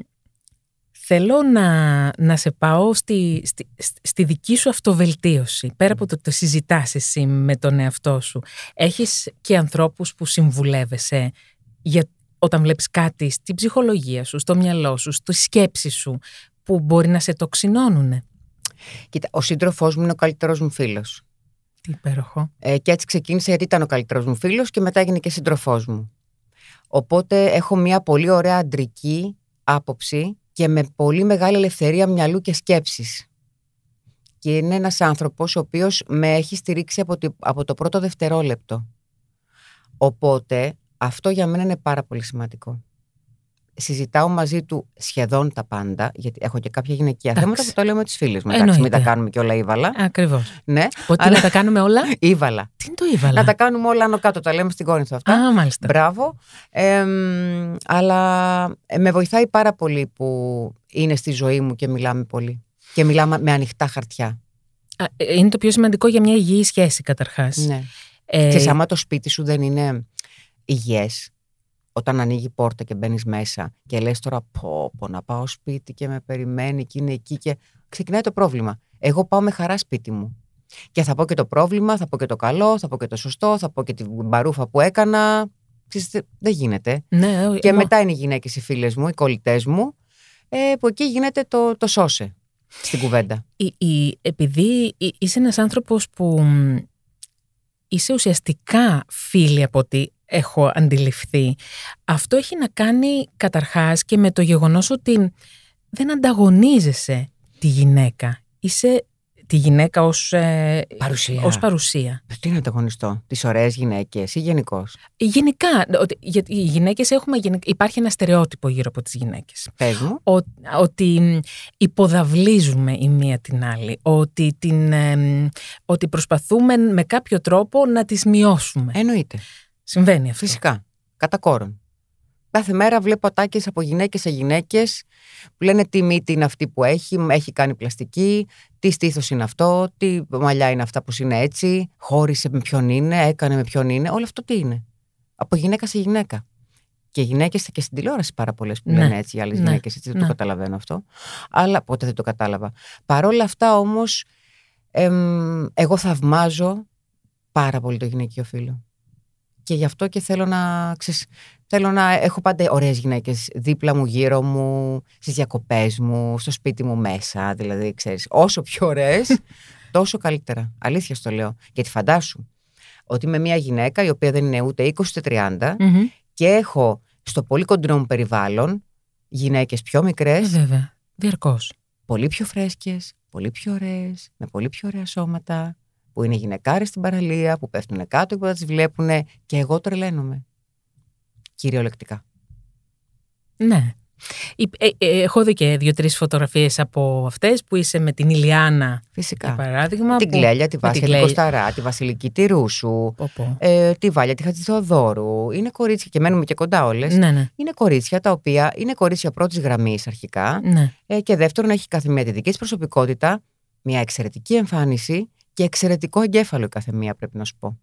θέλω να, να σε πάω στη, στη, στη δική σου αυτοβελτίωση. Πέρα από το ότι το συζητάς εσύ με τον εαυτό σου. Έχεις και ανθρώπους που συμβουλεύεσαι για, όταν βλέπεις κάτι στην ψυχολογία σου, στο μυαλό σου, στη σκέψη σου, που μπορεί να σε τοξινώνουνε. Κοίτα, ο σύντροφός μου είναι ο καλύτερό μου φίλος. Τι υπέροχο. Ε, και έτσι ξεκίνησε γιατί ήταν ο καλύτερό μου φίλος και μετά έγινε και σύντροφός μου. Οπότε έχω μια πολύ ωραία αντρική άποψη και με πολύ μεγάλη ελευθερία μυαλού και σκέψης. Και είναι ένας άνθρωπος ο οποίος με έχει στηρίξει από, τη- από το πρώτο δευτερόλεπτο. Οπότε αυτό για μένα είναι πάρα πολύ σημαντικό. Συζητάω μαζί του σχεδόν τα πάντα, γιατί έχω και κάποια γυναικεία Εντάξει. θέματα που το λέω με τις φίλες μου. Εντάξει, μην Εννοείται. τα κάνουμε και όλα ύβαλα. Ακριβώς. Ναι, Ότι Αλλά- να τα κάνουμε όλα; [LAUGHS] ύβαλα. Τι είναι το ύβαλα; Να τα κάνουμε όλα άνω κάτω, τα λέμε στην Κόρινθο αυτά. Α, μάλιστα. Μπράβο. Εμ, αλλά ε, με βοηθάει πάρα πολύ που είναι στη ζωή μου και μιλάμε πολύ. Και μιλάμε με ανοιχτά χαρτιά. Α, ε, Είναι το πιο σημαντικό για μια υγιή σχέση καταρχάς. Ναι. Ε, Ξέρεις, άμα το σπίτι σου δεν είναι υγιές, όταν ανοίγει η πόρτα και μπαίνεις μέσα και λες τώρα πω, πω να πάω σπίτι και με περιμένει και είναι εκεί και ξεκινάει το πρόβλημα. Εγώ πάω με χαρά σπίτι μου. Και θα πω και το πρόβλημα, θα πω και το καλό, θα πω και το σωστό, θα πω και την μπαρούφα που έκανα. Ξέρεις, δε- δεν γίνεται. ναι, ε, Και μα- μετά είναι οι γυναίκες οι φίλες μου, οι κολλητές μου, ε, που εκεί γίνεται το, το σώσε στην κουβέντα. η- η- επειδή εί- είσαι ένας άνθρωπος που μ, είσαι ουσιαστικά φίλη από ό,τι έχω αντιληφθεί, αυτό έχει να κάνει καταρχάς και με το γεγονός ότι δεν ανταγωνίζεσαι τη γυναίκα. Είσαι τη γυναίκα ως, ε, Παρουσία. ως παρουσία. Τι είναι ανταγωνιστό, τις ωραίες γυναίκες ή γενικώς; Γενικά, ότι, γιατί οι γυναίκες έχουμε, γενικ- υπάρχει ένα στερεότυπο γύρω από τις γυναίκες. Πες μου. Ο- ότι μ, υποδαβλίζουμε η μία την άλλη, ότι, την, εμ, ότι προσπαθούμε με κάποιο τρόπο να τις μειώσουμε. Εννοείται. Συμβαίνει αυτό. Φυσικά. Κατά κόρον. Κάθε μέρα βλέπω ατάκες από γυναίκες σε γυναίκες που λένε τι μύτη είναι αυτή που έχει, έχει κάνει πλαστική, τι στήθος είναι αυτό, τι μαλλιά είναι αυτά που είναι έτσι, χώρισε με ποιον είναι, έκανε με ποιον είναι. Όλο αυτό τι είναι. Από γυναίκα σε γυναίκα. Και γυναίκες και στην τηλεόραση πάρα πολλές που Ναι. λένε έτσι, οι άλλες Ναι. γυναίκες έτσι. Δεν Ναι. το καταλαβαίνω αυτό. Αλλά ποτέ δεν το κατάλαβα. Παρόλα αυτά όμως, εγώ θαυμάζω πάρα πολύ το γυναικείο φύλλο. Και γι' αυτό και θέλω να, ξέρεις, θέλω να έχω πάντα ωραίες γυναίκες δίπλα μου, γύρω μου, στις διακοπές μου, στο σπίτι μου μέσα. Δηλαδή, ξέρεις, όσο πιο ωραίες, [LAUGHS] τόσο καλύτερα. Αλήθεια στο λέω. Γιατί φαντάσου ότι είμαι μια γυναίκα η οποία δεν είναι ούτε 20 ούτε 30 και έχω στο πολύ κοντινό μου περιβάλλον γυναίκες πιο μικρές. Ε, βέβαια. Διαρκώς. Πολύ πιο φρέσκες, πολύ πιο ωραίες, με πολύ πιο ωραία σώματα, που είναι γυναικάρες στην παραλία, που πέφτουν κάτω και που τις βλέπουν και εγώ τρελαίνομαι. Κυριολεκτικά. Ναι. Ε, ε, έχω δει και δύο-τρεις φωτογραφίες από αυτές που είσαι με την Ηλιάνα. Φυσικά. Για παράδειγμα. Την που... Κλέλια, τη με Βάσια, την την Κλέλια. Κοσταρά, τη Βασιλική τη Ρούσου, Πω, πω. ε, τη Βάλια, τη Χατζηθεοδόρου. Είναι κορίτσια και μένουμε και κοντά όλες. Ναι, ναι. Είναι κορίτσια τα οποία είναι κορίτσια πρώτης γραμμής αρχικά. ναι. Ε, και δεύτερον, έχει κάθε μία τη δική της προσωπικότητα, μια εξαιρετική εμφάνιση και εξαιρετικό εγκέφαλο η κάθε μία, πρέπει να σου πω.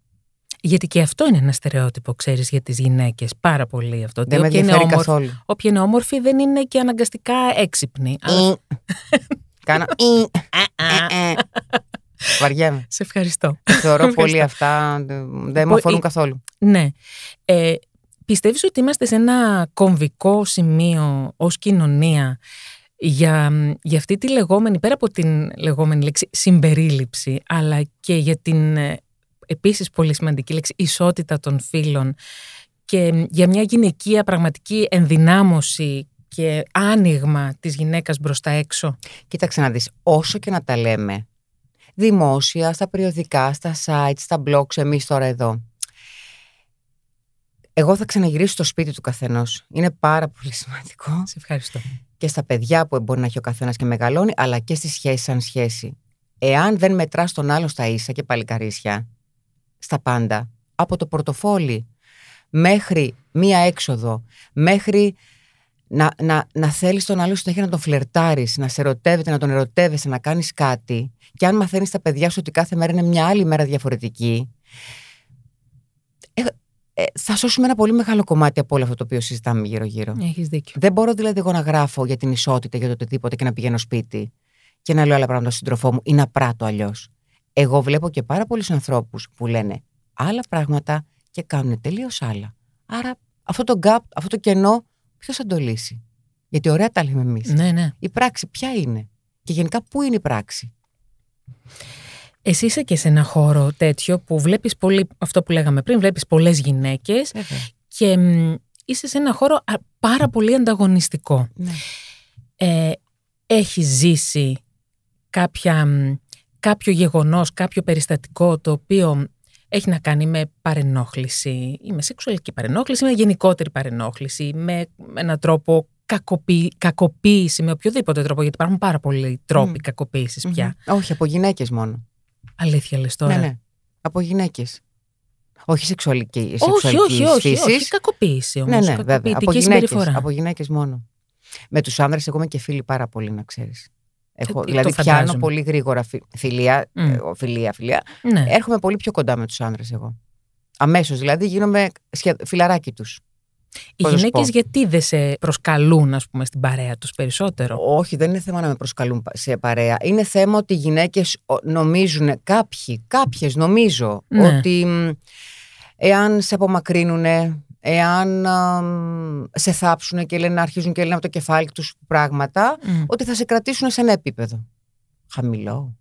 Γιατί και αυτό είναι ένα στερεότυπο, ξέρεις, για τις γυναίκες. Πάρα πολύ αυτό. ότι Δεν με όποια είναι ενδιαφέρει όμορφη- καθόλου. Όποια είναι όμορφη δεν είναι και αναγκαστικά έξυπνη. Αλλά... Ι. Κάνω. ι. Ε, ε. Βαριέμαι. Σε ευχαριστώ. Θεωρώ [LAUGHS] Ευχαριστώ. πολύ αυτά. Δεν με Πο- αφορούν ε, καθόλου. Ναι. Ε, πιστεύεις ότι είμαστε σε ένα κομβικό σημείο ως κοινωνία για, για αυτή τη λεγόμενη, πέρα από την λεγόμενη λέξη συμπερίληψη, αλλά και για την ε, επίσης πολύ σημαντική λέξη ισότητα των φύλων και για μια γυναικεία πραγματική ενδυνάμωση και άνοιγμα της γυναίκας μπροστά έξω. Κοίταξε να δεις, όσο και να τα λέμε, δημόσια, στα περιοδικά, στα sites, στα blogs, εμείς τώρα εδώ. Εγώ θα ξαναγυρίσω στο σπίτι του καθενός. Είναι πάρα πολύ σημαντικό. Σε ευχαριστώ. Και στα παιδιά που μπορεί να έχει ο καθένας και μεγαλώνει, αλλά και στη σχέση σαν σχέση. Εάν δεν μετράς τον άλλο στα ίσα και παλικαρίσια, στα πάντα, από το πορτοφόλι μέχρι μία έξοδο, μέχρι να, να, να θέλεις τον άλλο συνέχεια να τον φλερτάρεις, να σε ερωτεύεται, να τον ερωτεύεσαι, να κάνεις κάτι και αν μαθαίνεις τα παιδιά σου ότι κάθε μέρα είναι μια άλλη μέρα διαφορετική ε, ε, θα σώσουμε ένα πολύ μεγάλο κομμάτι από όλο αυτό το οποίο συζητάμε γύρω-γύρω. Έχεις δίκιο. Δεν μπορώ δηλαδή εγώ να γράφω για την ισότητα, για το οτιδήποτε και να πηγαίνω σπίτι και να λέω άλλα πράγματα στον σύντροφό μου ή να πράττω αλλιώς. Εγώ βλέπω και πάρα πολλούς ανθρώπους που λένε άλλα πράγματα και κάνουν τελείως άλλα. Άρα αυτό το gap, αυτό το κενό, ποιος θα το λύσει; Γιατί ωραία τα λέμε εμείς. Ναι, ναι. Η πράξη ποια είναι; Και γενικά πού είναι η πράξη; Εσύ είσαι και σε ένα χώρο τέτοιο που βλέπεις πολύ, αυτό που λέγαμε πριν, βλέπεις πολλές γυναίκες Βέβαια. και μ, είσαι σε ένα χώρο α, πάρα πολύ ανταγωνιστικό. Ναι. Ε, έχεις ζήσει κάποια, μ, κάποιο γεγονός, κάποιο περιστατικό το οποίο έχει να κάνει με παρενόχληση; Ή με σεξουαλική παρενόχληση, με γενικότερη παρενόχληση, με έναν τρόπο κακοποίη, κακοποίηση, με οποιοδήποτε τρόπο, γιατί υπάρχουν πάρα πολλοί τρόποι Μμ. κακοποίησης πια. Μμμ. Όχι, από γυναίκες μόνο. Αλήθεια λες τώρα; Ναι, ναι. Από γυναίκες. Όχι σεξουαλική, Όχι, σεξουαλικής όχι, όχι, φύσης. όχι. Κακοποίηση όμως. Ναι, ναι, βέβαια. Από Κακοποιητική γυναίκες, συμπεριφορά. από γυναίκες μόνο. Με τους άνδρες εγώ είμαι και φίλοι πάρα πολύ, να ξέρεις. Έχω, Ε, το δηλαδή φαντάζομαι. πιάνω πολύ γρήγορα φι- φιλία, Μμ. ε, φιλία, φιλία. Ναι. Έρχομαι πολύ πιο κοντά με τους άνδρες εγώ. Αμέσως, δηλαδή γίνομαι σχε... φιλαράκι τους. Οι πώς να σου γυναίκες πω. γιατί δεν σε προσκαλούν, ας πούμε, στην παρέα τους περισσότερο; Όχι, δεν είναι θέμα να με προσκαλούν πα- σε παρέα. Είναι θέμα ότι οι γυναίκες ο, νομίζουν, κάποιοι, κάποιες νομίζω, Ναι. ότι μ, εάν σε απομακρύνουν, εάν α, μ, σε θάψουν και λένε να αρχίζουν και λένε από το κεφάλι τους πράγματα, Μμ. ότι θα σε κρατήσουν σε ένα επίπεδο. Χαμηλό.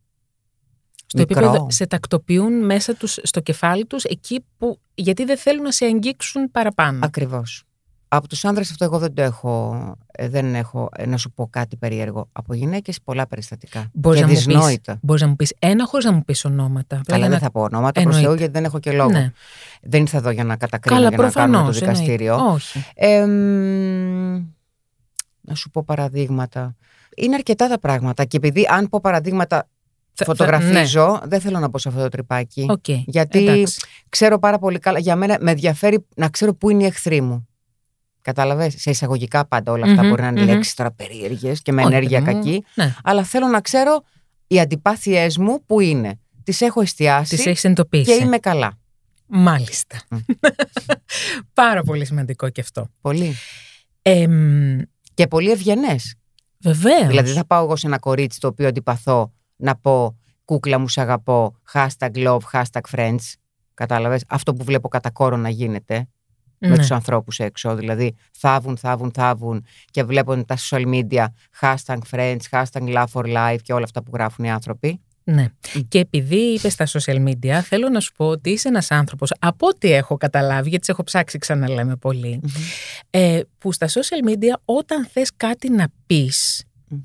Στο μικρό. επίπεδο σε τακτοποιούν μέσα τους, στο κεφάλι τους εκεί που γιατί δεν θέλουν να σε αγγίξουν παραπάνω. Ακριβώς. Από τους άνδρες αυτό εγώ δεν το έχω, ε, δεν έχω ε, να σου πω κάτι περίεργο. Από γυναίκες πολλά περιστατικά. Μπορείς και να μου πεις- δυσνόητα. Μπορείς να μου πεις ένα χωρίς να μου πεις ονόματα. Απλά Καλά, για δεν να- θα πω ονόματα προς Εννοείται. Θεού γιατί δεν έχω και λόγο. Ναι. Δεν ήρθα εδώ για να κατακρίνω Καλά, και να κάνουμε το προφανώς. δικαστήριο. εννοείται. Όχι. Ε, μ, να σου πω παραδείγματα. Είναι αρκετά τα πράγματα και επειδή αν πω παραδείγματα Θα- θα- φωτογραφίζω, δεν θέλω να πω σε αυτό το τρυπάκι. ναι. Οκ. Γιατί Εντάξει. ξέρω πάρα πολύ καλά. Για μένα με ενδιαφέρει να ξέρω πού είναι οι εχθροί μου. Κατάλαβες; Σε εισαγωγικά πάντα όλα αυτά Μμμ, μπορεί να είναι μμμ. λέξεις τώρα περίεργες και με Όχι, ενέργεια παιδί μου. κακή. Ναι. Αλλά θέλω να ξέρω οι αντιπάθειές μου που είναι. Τις έχω εστιάσει Τις έχεις εντοπίσει. και είμαι καλά. Μάλιστα. Μμ. [LAUGHS] Πάρα πολύ σημαντικό και αυτό. Πολύ. Ε, μ, Και πολύ ευγενές. βεβαίως. Δηλαδή, δεν θα πάω εγώ σε ένα κορίτσι το οποίο αντιπαθώ να πω κούκλα μου σ' αγαπώ, hashtag love, hashtag friends. Κατάλαβες, αυτό που βλέπω κατά κόρο να γίνεται με Ναι. τους ανθρώπους έξω. Δηλαδή θάβουν, θάβουν, θάβουν και βλέπουν τα social media hashtag friends, hashtag love for life και όλα αυτά που γράφουν οι άνθρωποι. Ναι. Και επειδή είπες στα social media, θέλω να σου πω ότι είσαι ένας άνθρωπος, από ό,τι έχω καταλάβει, γιατί σε έχω ψάξει ξαναλέμε πολύ, ε, που στα social media όταν θες κάτι να πεις, Μμ.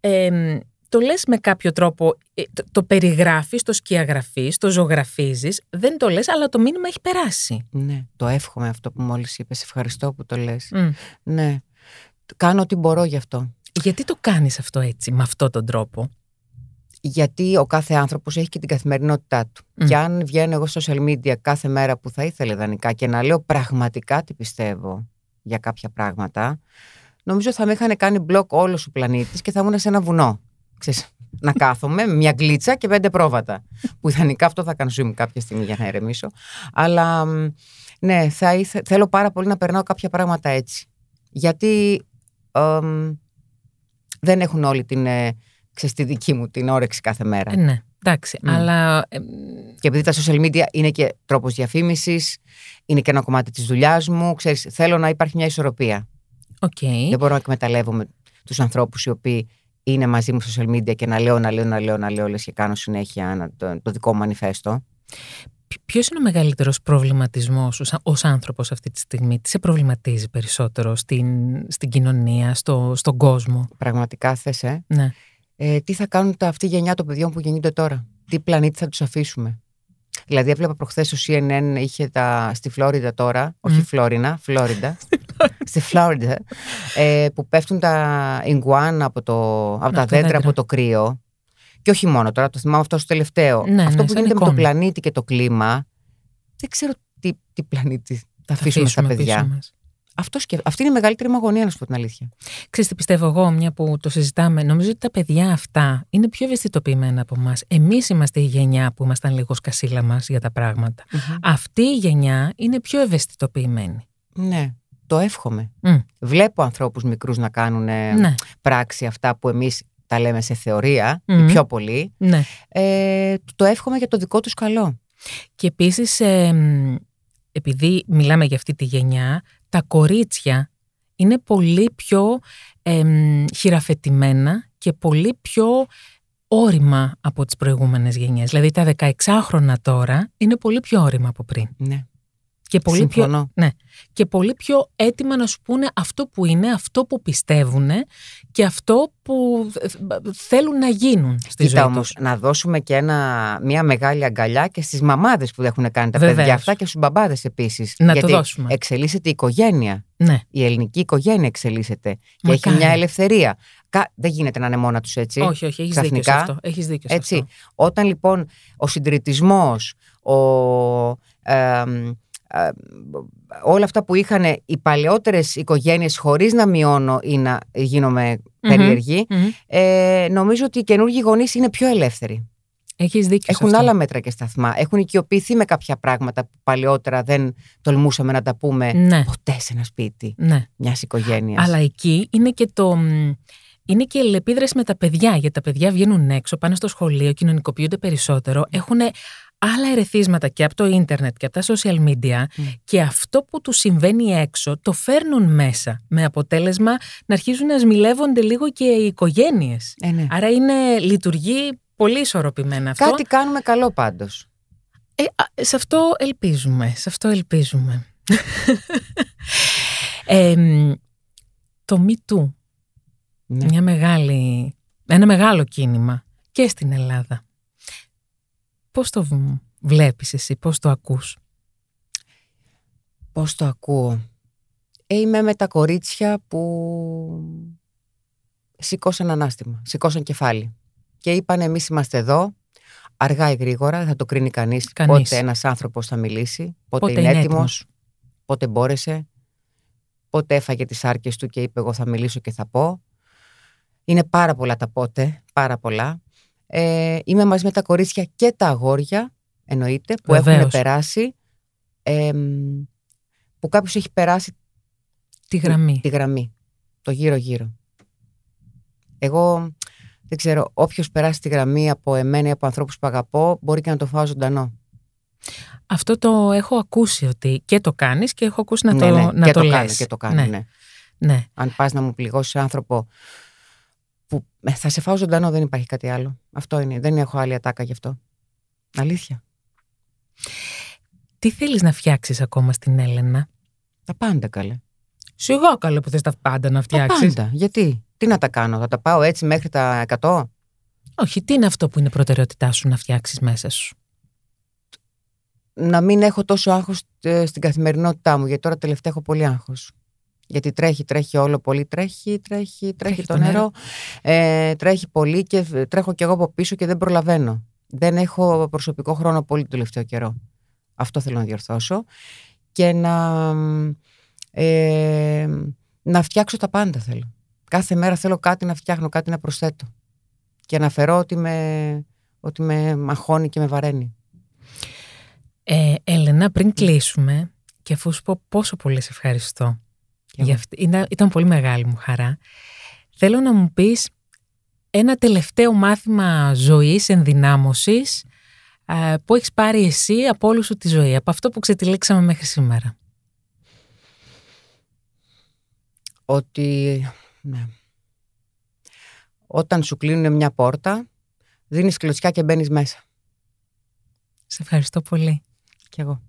ε, το λες με κάποιο τρόπο, ε, το, το περιγράφεις, το σκιαγραφείς, το ζωγραφίζεις, δεν το λες, αλλά το μήνυμα έχει περάσει. Ναι, το εύχομαι αυτό που μόλις είπες. Ευχαριστώ που το λες. Μμ. Ναι, κάνω ό,τι μπορώ γι' αυτό. Γιατί το κάνεις αυτό έτσι, με αυτόν τον τρόπο; Γιατί ο κάθε άνθρωπος έχει και την καθημερινότητά του. Μμ. Και αν βγαίνω εγώ στο social media κάθε μέρα που θα ήθελε ιδανικά και να λέω πραγματικά τι πιστεύω για κάποια πράγματα, νομίζω θα με είχαν κάνει μπλοκ όλος ο πλανήτης και θα ήμουν σε ένα βουνό. Ξέρεις, να κάθομαι με μια γκλίτσα και πέντε πρόβατα. που ιδανικά αυτό θα κάνω zoom κάποια στιγμή για να ερεμήσω. Αλλά μ, ναι, θα ήθε- θέλω πάρα πολύ να περνάω κάποια πράγματα έτσι. Γιατί εμ, δεν έχουν όλη την, ε, ξέρεις, τη δική μου την όρεξη κάθε μέρα. Ε, ναι, εντάξει, Μμ. αλλά... ε, Και επειδή τα social media είναι και τρόπος διαφήμισης, είναι και ένα κομμάτι της δουλειάς μου, ξέρεις, θέλω να υπάρχει μια ισορροπία. Οκ. Δεν μπορώ να εκμεταλλεύομαι τους ανθρώπους οι οποίοι είναι μαζί μου στο social media και να λέω, να λέω, να λέω, να λέω, λες και κάνω συνέχεια ένα- το, το δικό μου μανιφέστο. Ποιος είναι ο μεγαλύτερος προβληματισμός σου σαν- ως άνθρωπος αυτή τη στιγμή, τι σε προβληματίζει περισσότερο στην, στην κοινωνία, στο, στον κόσμο; Πραγματικά θες, ε; Ναι. ε, τι θα κάνουν τα, αυτή η γενιά των παιδιών που γεννιούνται τώρα; Τι πλανήτη θα τους αφήσουμε; Δηλαδή έβλεπα προχθές στο CNN είχε τα, στη Φλόριντα τώρα, όχι Μμ. Φλόρινα, Φλόριντα, [LAUGHS] [LAUGHS] στη Φλόριντα, ε, που πέφτουν τα ιγκουάν από, το, από τα τα δέντρα, δέντρα. από το κρύο. Και όχι μόνο τώρα, το θυμάμαι αυτό στο τελευταίο. Ναι, αυτό ναι, που σαν γίνεται με το εικόνα. πλανήτη και το κλίμα, δεν ξέρω τι, τι πλανήτη θα αφήσουμε στα αφήσουμε παιδιά. πίσω μας. Αυτό σκεφ... Αυτή είναι η μεγαλύτερη μου αγωνία, να σου πω την αλήθεια. Ξέρεις τι πιστεύω εγώ, μια που το συζητάμε, νομίζω ότι τα παιδιά αυτά είναι πιο ευαισθητοποιημένα από εμάς. Εμείς είμαστε η γενιά που ήμασταν λίγο σκασίλα μας για τα πράγματα. Αυτή η γενιά είναι πιο ευαισθητοποιημένη. Ναι, το εύχομαι. Μμ. Βλέπω ανθρώπους μικρούς να κάνουν ε, Ναι, πράξη αυτά που εμείς τα λέμε σε θεωρία, οι Μμμ. πιο πολλοί. ναι. Ε, το εύχομαι για το δικό τους καλό. Και επίσης, ε, μ, επειδή μιλάμε για αυτή τη γενιά, τα κορίτσια είναι πολύ πιο ε, μ, χειραφετημένα και πολύ πιο όρημα από τις προηγούμενες γενιές. Δηλαδή τα 16χρονα τώρα είναι πολύ πιο όρημα από πριν. Ναι, Και πολύ, πιο, συμφωνώ. και πολύ πιο έτοιμα να σου πούνε αυτό που είναι, αυτό που πιστεύουν και αυτό που ε, θέλουν να γίνουν στη Κοίτα ζωή όμως, τους. να δώσουμε και ένα, μια μεγάλη αγκαλιά και στις μαμάδες που έχουν κάνει τα Βεβαίως. παιδιά αυτά και στους μπαμπάδες επίσης. Να το Γιατί δώσουμε. εξελίσσεται η οικογένεια. Ναι, Η ελληνική οικογένεια εξελίσσεται. Και Μακάρι. έχει μια ελευθερία. Κα... Δεν γίνεται να είναι μόνα τους έτσι. όχι, όχι, έχεις δίκιο σε ξαφνικά, αυτό. Έχεις δίκιο σε Έτσι, αυτό. όταν λοιπόν ο συντηρητισμός, ο, ε, ε, όλα αυτά που είχαν οι παλαιότερες οικογένειες χωρίς να μειώνω ή να γίνομαι Μμμ. περίεργη, Μμμ. ε, νομίζω ότι οι καινούργιοι γονείς είναι πιο ελεύθεροι. Έχεις δίκιο σε Έχουν αυτό. άλλα μέτρα και σταθμά. Έχουν οικειοποιηθεί με κάποια πράγματα που παλαιότερα δεν τολμούσαμε να τα πούμε Ναι, ποτέ σε ένα σπίτι ναι. μιας οικογένειας. Αλλά εκεί είναι και το... μ, Είναι και η αλληλεπίδραση με τα παιδιά. Γιατί τα παιδιά βγαίνουν έξω, πάνε στο σχολείο, κοινωνικοποιούνται περισσότερο, έχουν άλλα ερεθίσματα και από το ίντερνετ και από τα social media Μμ. και αυτό που του συμβαίνει έξω το φέρνουν μέσα με αποτέλεσμα να αρχίζουν να σμιλεύονται λίγο και οι οικογένειες. Ε, ναι. Άρα είναι, λειτουργεί πολύ ισορροπημένα αυτό. Κάτι κάνουμε καλό πάντως. Ε, α, σε αυτό ελπίζουμε. Σε αυτό ελπίζουμε. [LAUGHS] Ε, μ, το Me Too. Ναι. Μια μεγάλη, ένα μεγάλο κίνημα και στην Ελλάδα. Πώς το β- βλέπεις εσύ, πώς το ακούς; Πώς το ακούω; Ε, είμαι με τα κορίτσια που σηκώσαν ανάστημα, σηκώσαν κεφάλι. Και είπαν εμείς είμαστε εδώ, αργά ή γρήγορα, δεν θα το κρίνει κανείς, Κανείς. πότε ένας άνθρωπος θα μιλήσει, πότε, Πότε είναι είναι έτοιμος, πότε μπόρεσε, πότε έφαγε τις άρκες του και είπε εγώ θα μιλήσω και θα πω. Είναι πάρα πολλά τα πότε, πάρα πολλά. Ε, είμαι μαζί με τα κορίτσια και τα αγόρια, εννοείται, που έχουν Βεβαίως. περάσει, εμ, που κάποιος έχει περάσει Τη γραμμή. τη γραμμή, το γύρω-γύρω. Εγώ δεν ξέρω, όποιος περάσει τη γραμμή από εμένα ή από ανθρώπους που αγαπώ, μπορεί και να το φάω ζωντανό. Αυτό το έχω ακούσει ότι και το κάνεις και έχω ακούσει να ναι, το, ναι, να και το, το, λες. κάνει και το κάνει, ναι. ναι. ναι. Αν πας να μου πληγώσεις άνθρωπο που ε, θα σε φάω ζωντανό, δεν υπάρχει κάτι άλλο. Αυτό είναι. Δεν έχω άλλη ατάκα γι' αυτό. Αλήθεια. Τι θέλεις να φτιάξεις ακόμα στην Έλενα; Τα πάντα καλέ. Σιγά καλέ που θες τα πάντα να Τα φτιάξεις. πάντα. Γιατί; Τι να τα κάνω, θα τα πάω έτσι μέχρι τα 100. Όχι, τι είναι αυτό που είναι προτεραιότητά σου να φτιάξεις μέσα σου; Να μην έχω τόσο άγχος ε, στην καθημερινότητά μου, γιατί τώρα τελευταία έχω πολύ άγχος. Γιατί τρέχει, τρέχει όλο πολύ, τρέχει, τρέχει, τρέχει, το, νερό, Ε, τρέχει πολύ και τρέχω κι εγώ από πίσω και δεν προλαβαίνω. Δεν έχω προσωπικό χρόνο πολύ το τελευταίο καιρό. Αυτό θέλω να διορθώσω. Και να, ε, να φτιάξω τα πάντα θέλω. Κάθε μέρα θέλω κάτι να φτιάχνω, κάτι να προσθέτω. Και να φερώ ότι με, ότι με μαχώνει και με βαραίνει. Ε, Έλενα, πριν κλείσουμε και αφού σου πω πόσο πολύ σε ευχαριστώ. Για αυτή, ήταν, ήταν πολύ μεγάλη μου χαρά. Θέλω να μου πεις ένα τελευταίο μάθημα ζωής, ενδυνάμωσης α, που έχεις πάρει εσύ από όλη σου τη ζωή, από αυτό που ξετυλίξαμε μέχρι σήμερα. Ότι ναι. όταν σου κλείνουν μια πόρτα, δίνεις κλωτσιά και μπαίνεις μέσα. Σε ευχαριστώ πολύ. Κι εγώ.